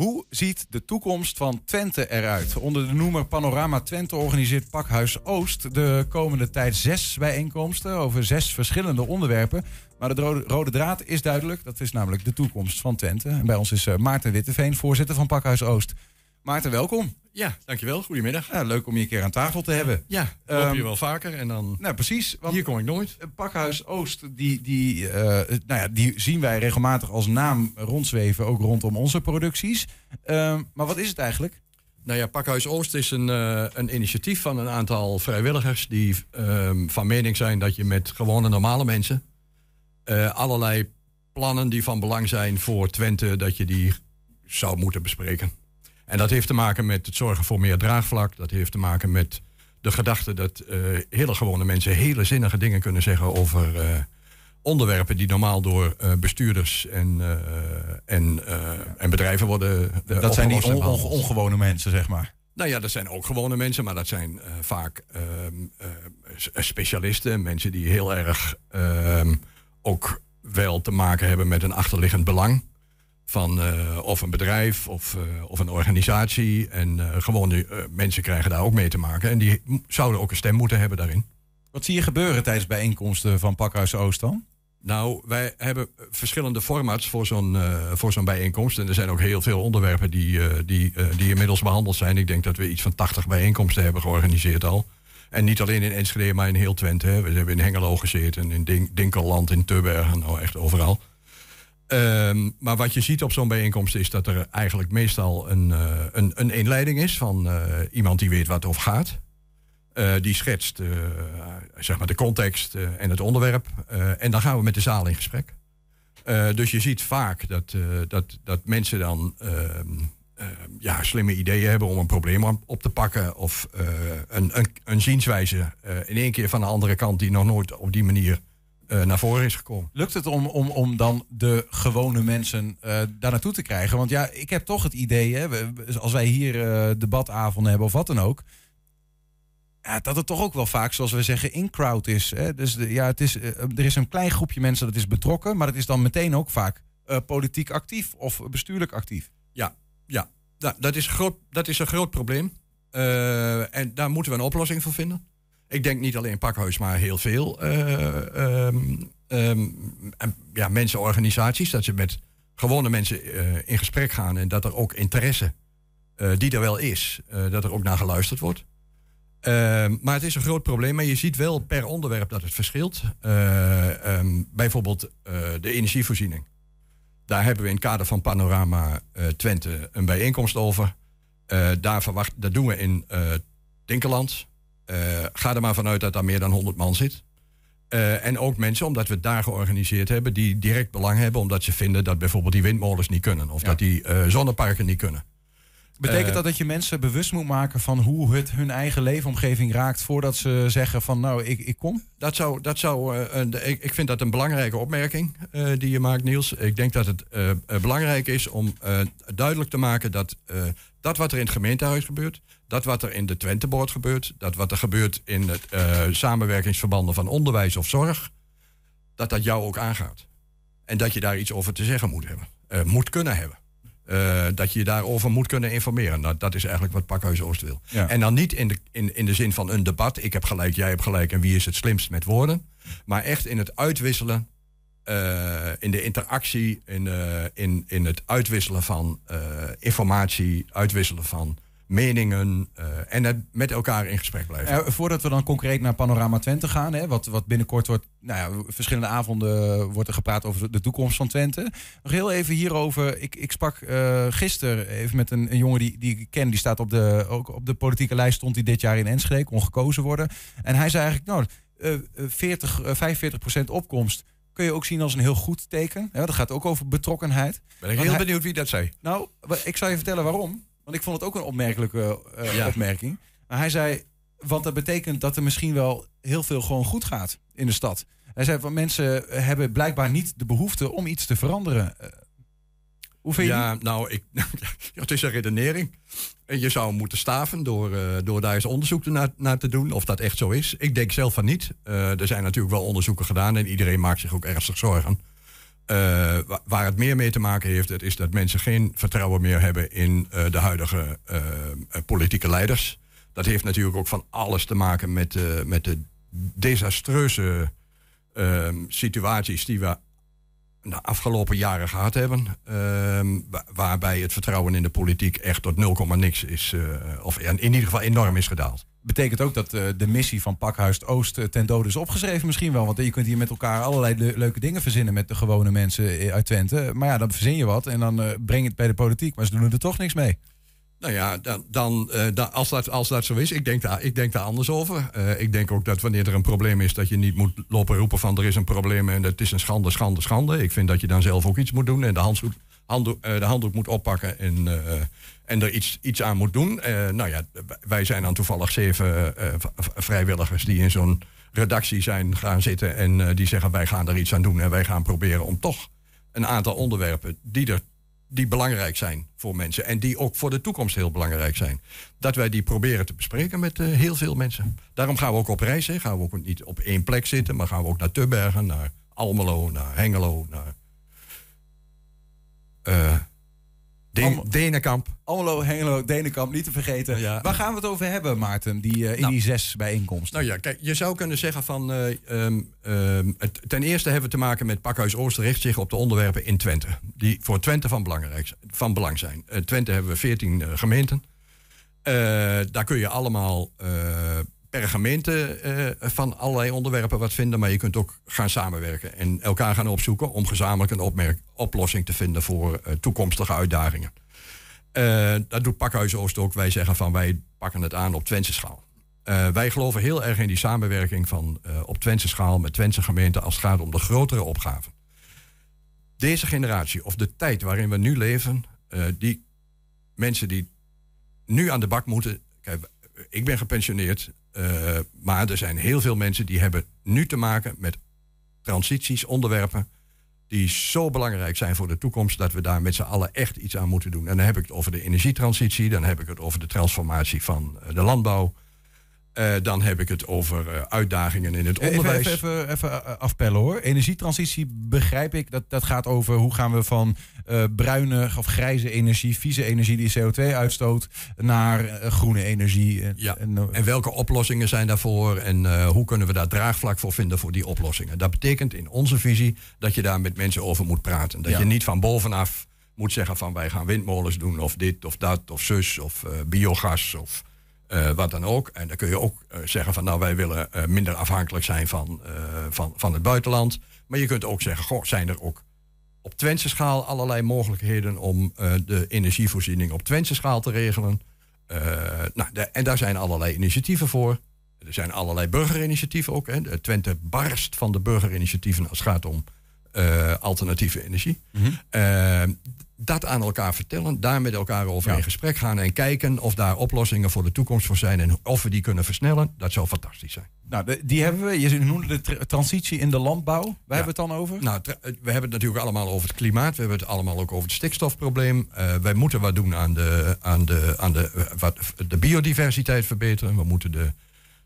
Hoe ziet de toekomst van Twente eruit? Onder de noemer Panorama Twente organiseert Pakhuis Oost de komende tijd zes bijeenkomsten over zes verschillende onderwerpen. Maar de rode, draad is duidelijk, dat is namelijk de toekomst van Twente. En bij ons is eh, Maarten Witteveen, voorzitter van Pakhuis Oost. Maarten, welkom. Ja, dankjewel. Goedemiddag. Ja, leuk om je een keer aan tafel te hebben. Ja, ik hoop je wel vaker en dan... Nou, precies. Want hier kom ik nooit. Pakhuis Oost, die, die, eh, nou ja, die zien wij regelmatig als naam rondzweven, ook rondom onze producties. Ehm, maar wat is het eigenlijk? Nou ja, Pakhuis Oost is een, uh, een initiatief van een aantal vrijwilligers die ehm, van mening zijn dat je met gewone normale mensen uh, allerlei plannen die van belang zijn voor Twente, dat je die zou moeten bespreken. En dat heeft te maken met het zorgen voor meer draagvlak. Dat heeft te maken met de gedachte dat uh, hele gewone mensen hele zinnige dingen kunnen zeggen over uh, onderwerpen die normaal door uh, bestuurders en, en, en bedrijven worden. dat zijn die on on ongewone mensen, zeg maar. Nou ja, dat zijn ook gewone mensen, maar dat zijn vaak specialisten, mensen die heel erg ehm, ook wel te maken hebben met een achterliggend belang van uh, of een bedrijf of, uh, of een organisatie. En uh, gewone mensen krijgen daar ook mee te maken. En die zouden ook een stem moeten hebben daarin. Wat zie je gebeuren tijdens bijeenkomsten van Pakhuis Oost dan? Nou, wij hebben verschillende formats voor zo'n voor zo'n bijeenkomst. En er zijn ook heel veel onderwerpen die, die, die inmiddels behandeld zijn. Ik denk dat we iets van 80 bijeenkomsten hebben georganiseerd al. En niet alleen in Enschede, maar in heel Twente. Hè. We hebben in Hengelo gezeten, in Dink Dinkelland, in Tubbergen, nou echt overal. Um, maar wat je ziet op zo'n bijeenkomst is dat er eigenlijk meestal een, uh, een, een, inleiding is van uh, iemand die weet wat over gaat. Uh, die schetst zeg maar de context en het onderwerp. en dan gaan we met de zaal in gesprek. dus je ziet vaak dat, dat, dat mensen dan ehm, ja, slimme ideeën hebben om een probleem op te pakken. Of een, een, een zienswijze in één keer van de andere kant die nog nooit op die manier uh, naar voren is gekomen. Lukt het om, om, om dan de gewone mensen uh, daar naartoe te krijgen? Want ja, ik heb toch het idee, hè, als wij hier uh, debatavonden hebben of wat dan ook. Ja, dat het toch ook wel vaak, zoals we zeggen, in-crowd is. Hè? Dus ja, het is, er is een klein groepje mensen dat is betrokken, maar het is dan meteen ook vaak politiek actief of bestuurlijk actief. Ja, ja. Dat, is groot, dat is een groot probleem. en daar moeten we een oplossing voor vinden. Ik denk niet alleen Pakhuis, maar heel veel uh, ja, mensen, organisaties. Dat ze met gewone mensen uh, in gesprek gaan en dat er ook interesse, uh, die er wel is, dat er ook naar geluisterd wordt. Ehm, maar het is een groot probleem. Maar je ziet wel per onderwerp dat het verschilt. Bijvoorbeeld de energievoorziening. Daar hebben we in het kader van Panorama Twente een bijeenkomst over. daar, verwacht, dat doen we in Dinkeland. Uh, ga er maar vanuit dat daar meer dan 100 man zit. Uh, en ook mensen, omdat we het daar georganiseerd hebben, die direct belang hebben, omdat ze vinden dat bijvoorbeeld die windmolens niet kunnen of ja. dat die uh, zonneparken niet kunnen. Betekent dat dat je mensen bewust moet maken van hoe het hun eigen leefomgeving raakt voordat ze zeggen van nou ik, ik kom? Dat zou, dat zou een, ik, ik vind dat een belangrijke opmerking die je maakt Niels. Ik denk dat het belangrijk is om duidelijk te maken dat dat wat er in het gemeentehuis gebeurt, dat wat er in de Twenteboord gebeurt, dat wat er gebeurt in het samenwerkingsverbanden van onderwijs of zorg, dat dat jou ook aangaat. En dat je daar iets over te zeggen moet hebben, moet kunnen hebben. Uh, dat je je daarover moet kunnen informeren. Nou, dat is eigenlijk wat Pakhuis Oost wil. Ja. En dan niet in de, in, in de zin van een debat. Ik heb gelijk, jij hebt gelijk en wie is het slimst met woorden. Maar echt in het uitwisselen. in de interactie, in, in, in het uitwisselen van informatie, uitwisselen van meningen uh, en het met elkaar in gesprek blijven. Uh, voordat we dan concreet naar Panorama Twente gaan, hè, wat, wat binnenkort wordt, nou ja, verschillende avonden wordt er gepraat over de toekomst van Twente. Nog heel even hierover. Ik, ik sprak uh, gisteren even met een, een, jongen die, die ik ken, die staat op de, ook op de politieke lijst, stond hij dit jaar in Enschede, kon gekozen worden. En hij zei eigenlijk, nou, 40, 45 procent opkomst kun je ook zien als een heel goed teken. Ja, dat gaat ook over betrokkenheid. Ben ik heel hij, benieuwd wie dat zei. Nou, ik zal je vertellen waarom. Want ik vond het ook een opmerkelijke uh, ja. opmerking. Maar hij zei, want dat betekent dat er misschien wel heel veel gewoon goed gaat in de stad. Hij zei, van mensen hebben blijkbaar niet de behoefte om iets te veranderen. Uh, hoe vind je Ja, nou, ik, het is een redenering. En je zou moeten staven door, uh, door daar eens onderzoek naar, naar te doen. Of dat echt zo is. Ik denk zelf van niet. er zijn natuurlijk wel onderzoeken gedaan. En iedereen maakt zich ook ernstig zorgen. Uh, waar het meer mee te maken heeft, is dat mensen geen vertrouwen meer hebben in uh, de huidige uh, politieke leiders. Dat heeft natuurlijk ook van alles te maken met, met de desastreuze ehm, situaties die we de afgelopen jaren gehad hebben. Ehm, waarbij het vertrouwen in de politiek echt tot 0, niks is. of in ieder geval enorm is gedaald betekent ook dat uh, de missie van Pakhuis Oost uh, ten dode is opgeschreven misschien wel. Want je kunt hier met elkaar allerlei le leuke dingen verzinnen met de gewone mensen uit Twente. Maar ja, dan verzin je wat en dan uh, breng je het bij de politiek. Maar ze doen er toch niks mee. Nou ja, dan, dan, als, dat, als dat zo is, ik denk daar, ik denk daar anders over. ik denk ook dat wanneer er een probleem is, dat je niet moet lopen roepen van er is een probleem en het is een schande, schande, schande. Ik vind dat je dan zelf ook iets moet doen en de handdoek, handdoek, de handdoek moet oppakken en en er iets, iets aan moet doen. Uh, nou ja, wij zijn dan toevallig zeven vrijwilligers die in zo'n redactie zijn gaan zitten. En die zeggen wij gaan er iets aan doen. En wij gaan proberen om toch een aantal onderwerpen die, er, die belangrijk zijn voor mensen. En die ook voor de toekomst heel belangrijk zijn. Dat wij die proberen te bespreken met heel veel mensen. Daarom gaan we ook op reis. Hè. Gaan we ook niet op één plek zitten. Maar gaan we ook naar Tubbergen, naar Almelo, naar Hengelo, naar... De Denenkamp. Almelo, Hengelo, Denenkamp, niet te vergeten. Waar gaan we het over hebben, Maarten, die, uh, in nou, die zes bijeenkomsten? Nou ja, kijk, je zou kunnen zeggen van... Uh, um, um, het, ten eerste hebben we te maken met Pakhuis Ooster richt zich op de onderwerpen in Twente. Die voor Twente van, belangrijk, van belang zijn. Uh, Twente hebben we 14 gemeenten. daar kun je allemaal per gemeente uh, van allerlei onderwerpen wat vinden. Maar je kunt ook gaan samenwerken en elkaar gaan opzoeken om gezamenlijk een opmerk, oplossing te vinden voor uh, toekomstige uitdagingen. Uh, dat doet Pakhuis Oost ook. Wij zeggen van wij pakken het aan op Twentse schaal. wij geloven heel erg in die samenwerking van op Twentse schaal met Twentse gemeenten als het gaat om de grotere opgaven. Deze generatie, of de tijd waarin we nu leven, die mensen die nu aan de bak moeten. Kijk, ik ben gepensioneerd. Uh, maar er zijn heel veel mensen die hebben nu te maken met transities, onderwerpen die zo belangrijk zijn voor de toekomst dat we daar met z'n allen echt iets aan moeten doen. En dan heb ik het over de energietransitie, dan heb ik het over de transformatie van eh, de landbouw. Uh, dan heb ik het over uh, uitdagingen in het onderwijs. Even, even, even afpellen hoor. Energietransitie begrijp ik. Dat, dat gaat over hoe gaan we van uh, bruine of grijze energie, vieze energie die CO2 uitstoot, naar groene energie. Ja. En, en, welke oplossingen zijn daarvoor en hoe kunnen we daar draagvlak voor vinden voor die oplossingen? Dat betekent in onze visie dat je daar met mensen over moet praten. Dat ja. je niet van bovenaf moet zeggen van wij gaan windmolens doen of dit of dat of zus of biogas of uh, wat dan ook. En dan kun je ook uh, zeggen van nou wij willen uh, minder afhankelijk zijn van, van, van het buitenland. Maar je kunt ook zeggen, goh, zijn er ook op Twentse schaal allerlei mogelijkheden om de energievoorziening op Twentse schaal te regelen. nou, en daar zijn allerlei initiatieven voor. Er zijn allerlei burgerinitiatieven ook. Hè. Twente barst van de burgerinitiatieven als het gaat om alternatieve energie. Mm -hmm dat aan elkaar vertellen, daar met elkaar over in gesprek gaan en kijken of daar oplossingen voor de toekomst voor zijn en of we die kunnen versnellen, dat zou fantastisch zijn. Nou, die hebben we. Je noemde de transitie in de landbouw. Waar hebben we het dan over? Nou, we hebben het natuurlijk allemaal over het klimaat. We hebben het allemaal ook over het stikstofprobleem. Uh, wij moeten wat doen aan de, aan de, aan de, wat, de biodiversiteit verbeteren. We moeten de,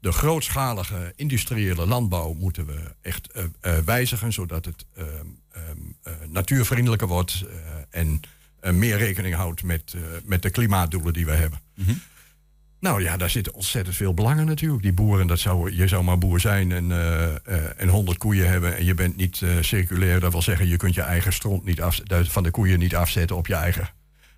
de grootschalige industriële landbouw moeten we echt uh, wijzigen, zodat het ehm, ehm, natuurvriendelijker wordt en meer rekening houdt met, met de klimaatdoelen die we hebben. Mhm. Nou ja, daar zitten ontzettend veel belangen natuurlijk. Die boeren, dat zou, je zou maar boer zijn en, en 100 koeien hebben en je bent niet circulair. Dat wil zeggen, je kunt je eigen stront niet af, van de koeien niet afzetten op je eigen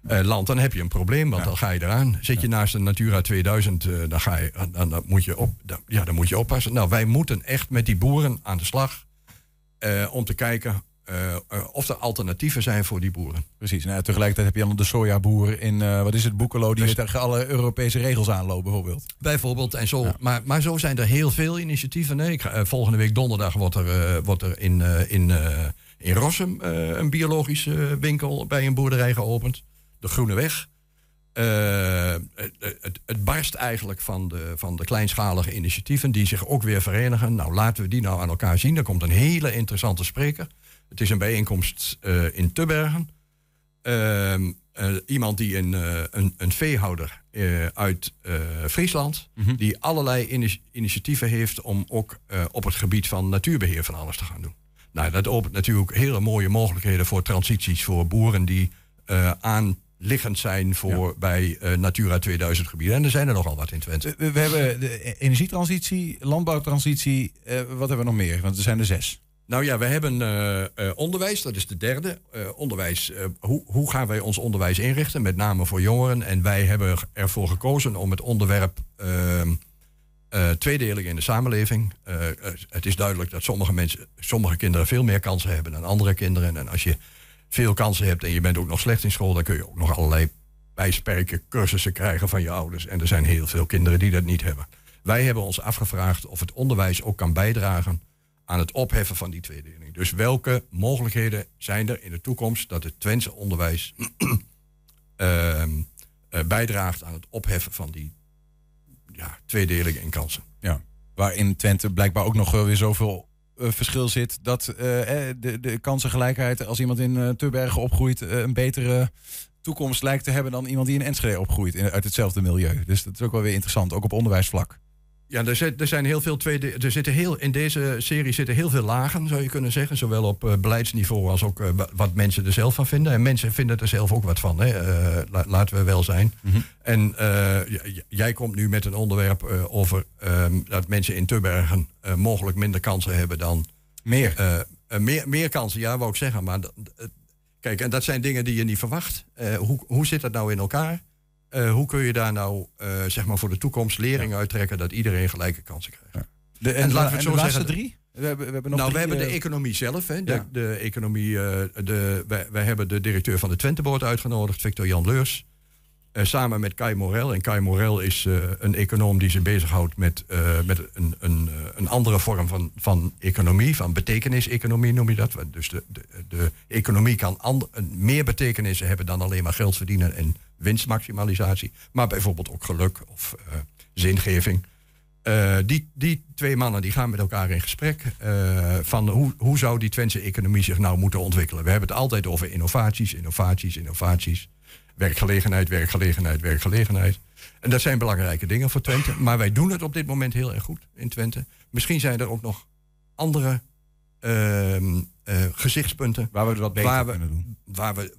land. Dan heb je een probleem, want dan ga je eraan. Zit je naast een Natura 2000, dan, ga je, dan, dan, moet je op, dan, ja, dan moet je oppassen. Nou, wij moeten echt met die boeren aan de slag om te kijken of er alternatieven zijn voor die boeren. Precies. Nou, tegelijkertijd heb je dan de sojaboer in, wat is het, Boekelo, die dus, tegen alle Europese regels aanloopt bijvoorbeeld. Bijvoorbeeld. En zo, maar, maar zo zijn er heel veel initiatieven. Nee, ik ga, volgende week donderdag wordt er, wordt er in, in, in Rossum een biologische winkel bij een boerderij geopend. De Groene Weg. Het, het, het, barst eigenlijk van de, van de kleinschalige initiatieven die zich ook weer verenigen. Nou, laten we die nou aan elkaar zien. Er komt een hele interessante spreker. Het is een bijeenkomst uh, in Tubbergen. Uh, uh, iemand die een, een, een veehouder uit Friesland, mm-hmm. die allerlei initiatieven heeft om ook op het gebied van natuurbeheer van alles te gaan doen. Nou, dat opent natuurlijk hele mooie mogelijkheden voor transities voor boeren die uh, aanliggend zijn voor bij uh, Natura 2000 gebieden. En er zijn er nogal wat in Twente. We, we hebben de energietransitie, landbouwtransitie. Uh, wat hebben we nog meer? Want er zijn er zes. Nou ja, we hebben uh, uh, onderwijs, dat is de derde. Onderwijs, hoe, hoe gaan wij ons onderwijs inrichten, met name voor jongeren? En wij hebben ervoor gekozen om het onderwerp ehm, tweedelig in de samenleving. het is duidelijk dat sommige mensen, sommige kinderen veel meer kansen hebben dan andere kinderen. En als je veel kansen hebt en je bent ook nog slecht in school, dan kun je ook nog allerlei bijsperken, cursussen krijgen van je ouders. En er zijn heel veel kinderen die dat niet hebben. Wij hebben ons afgevraagd of het onderwijs ook kan bijdragen aan het opheffen van die tweedeling. Dus welke mogelijkheden zijn er in de toekomst dat het Twentse onderwijs uh, bijdraagt aan het opheffen van die ja, tweedeling in kansen? Ja, waar in Twente blijkbaar ook nog weer zoveel verschil zit dat uh, de, de kansengelijkheid als iemand in uh, Turbergen opgroeit een betere toekomst lijkt te hebben dan iemand die in Enschede opgroeit uit hetzelfde milieu. Dus dat is ook wel weer interessant, ook op onderwijsvlak. Ja, er, zit, er zijn heel veel tweede. Er zitten heel, in deze serie zitten heel veel lagen, zou je kunnen zeggen. Zowel op uh, beleidsniveau als ook uh, wat mensen er zelf van vinden. En mensen vinden er zelf ook wat van. Hè. Uh, laten we wel zijn. Mm -hmm. En jij komt nu met een onderwerp over um, dat mensen in Tubbergen mogelijk minder kansen hebben dan. Meer. meer, meer kansen, ja, wou ik zeggen. Maar kijk, en dat zijn dingen die je niet verwacht. hoe, hoe zit dat nou in elkaar? Uh, hoe kun je daar nou uh, zeg maar voor de toekomst lering ja. uittrekken dat iedereen gelijke kansen krijgt? Ja. De, en, en laten we het zo de zeggen. drie? We hebben, we hebben nog nou, drie, we hebben de economie zelf. Hè. De, ja. de economie, uh, de, wij, wij, hebben de directeur van de Twenteboord uitgenodigd, Victor Jan Leurs. samen met Kai Morel. En Kai Morel is een econoom die zich bezighoudt met, met een, een, een andere vorm van, van economie, van betekenis-economie noem je dat. Dus de, de, de economie kan and, meer betekenissen hebben dan alleen maar geld verdienen en winstmaximalisatie, maar bijvoorbeeld ook geluk of uh, zingeving. Uh, die, die twee mannen die gaan met elkaar in gesprek uh, van hoe, hoe zou die Twentse economie zich nou moeten ontwikkelen. We hebben het altijd over innovaties, innovaties, innovaties. Werkgelegenheid, werkgelegenheid, werkgelegenheid. En dat zijn belangrijke dingen voor Twente. Maar wij doen het op dit moment heel erg goed in Twente. Misschien zijn er ook nog andere uh, gezichtspunten. Waar we wat beter kunnen doen. Waar we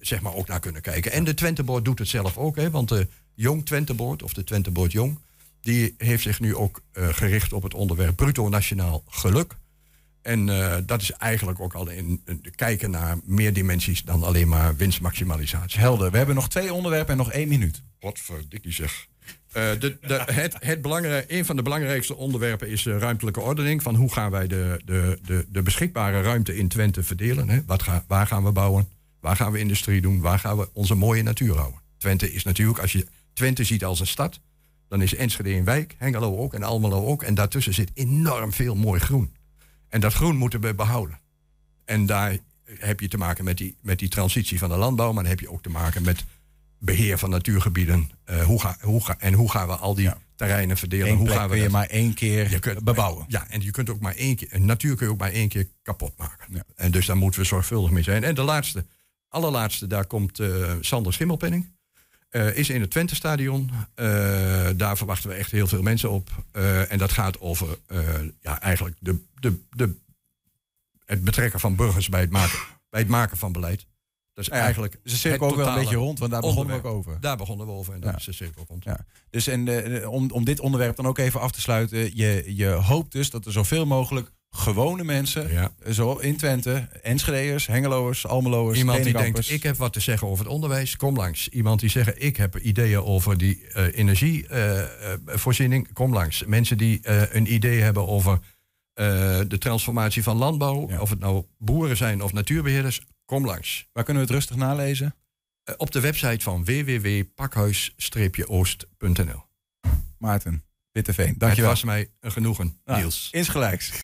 zeg maar ook naar kunnen kijken. En de Twenteboord doet het zelf ook, hè, want de Jong Twenteboord, of de Twenteboord Jong, die heeft zich nu ook uh, gericht op het onderwerp bruto nationaal geluk. En uh, dat is eigenlijk ook al in, kijken naar meer dimensies dan alleen maar winstmaximalisatie. Helder. We hebben nog twee onderwerpen en nog één minuut. Wat verdikkie zeg. De, de, het, het een van de belangrijkste onderwerpen is ruimtelijke ordening. Van hoe gaan wij de, de beschikbare ruimte in Twente verdelen? Hè? Wat ga, waar gaan we bouwen? Waar gaan we industrie doen? Waar gaan we onze mooie natuur houden? Twente is natuurlijk, als je Twente ziet als een stad, dan is Enschede een wijk, Hengelo ook en Almelo ook. En daartussen zit enorm veel mooi groen. En dat groen moeten we behouden. En daar heb je te maken met die, met die transitie van de landbouw, maar dan heb je ook te maken met beheer van natuurgebieden. Uh, hoe ga, hoe ga, en hoe gaan we al die ja. terreinen verdelen? Eén hoe gaan we kun je maar één keer je kunt, bebouwen. Ja, en je kunt ook maar één keer. Natuur kun je ook maar één keer kapot maken. Ja. En dus daar moeten we zorgvuldig mee zijn. En de laatste, allerlaatste, daar komt uh, Sander Schimmelpenning. Uh, is in het Twente-stadion. Uh, daar verwachten we echt heel veel mensen op. en dat gaat over ja, eigenlijk de, de, de, het betrekken van burgers bij het maken, bij het maken van beleid. Dat is eigenlijk. Ze cirkel ook wel een beetje rond, want daar begonnen we ook over. Daar begonnen we over en daar ja. is de cirkel rond. Ja. Dus en, om, om dit onderwerp dan ook even af te sluiten. Je, je hoopt dus dat er zoveel mogelijk gewone mensen, ja. zo in Twente, Enschedeers, Hengeloers, Almeloers, Iemand die denkt, ik heb wat te zeggen over het onderwijs, kom langs. Iemand die zegt, ik heb ideeën over die uh, energievoorziening, uh, kom langs. Mensen die uh, een idee hebben over de transformatie van landbouw, ja. of het nou boeren zijn of natuurbeheerders, kom langs. Waar kunnen we het rustig nalezen? op de website van www.pakhuis-oost.nl Maarten Witteveen, dankjewel. Het was mij een genoegen, nou, Niels. Insgelijks.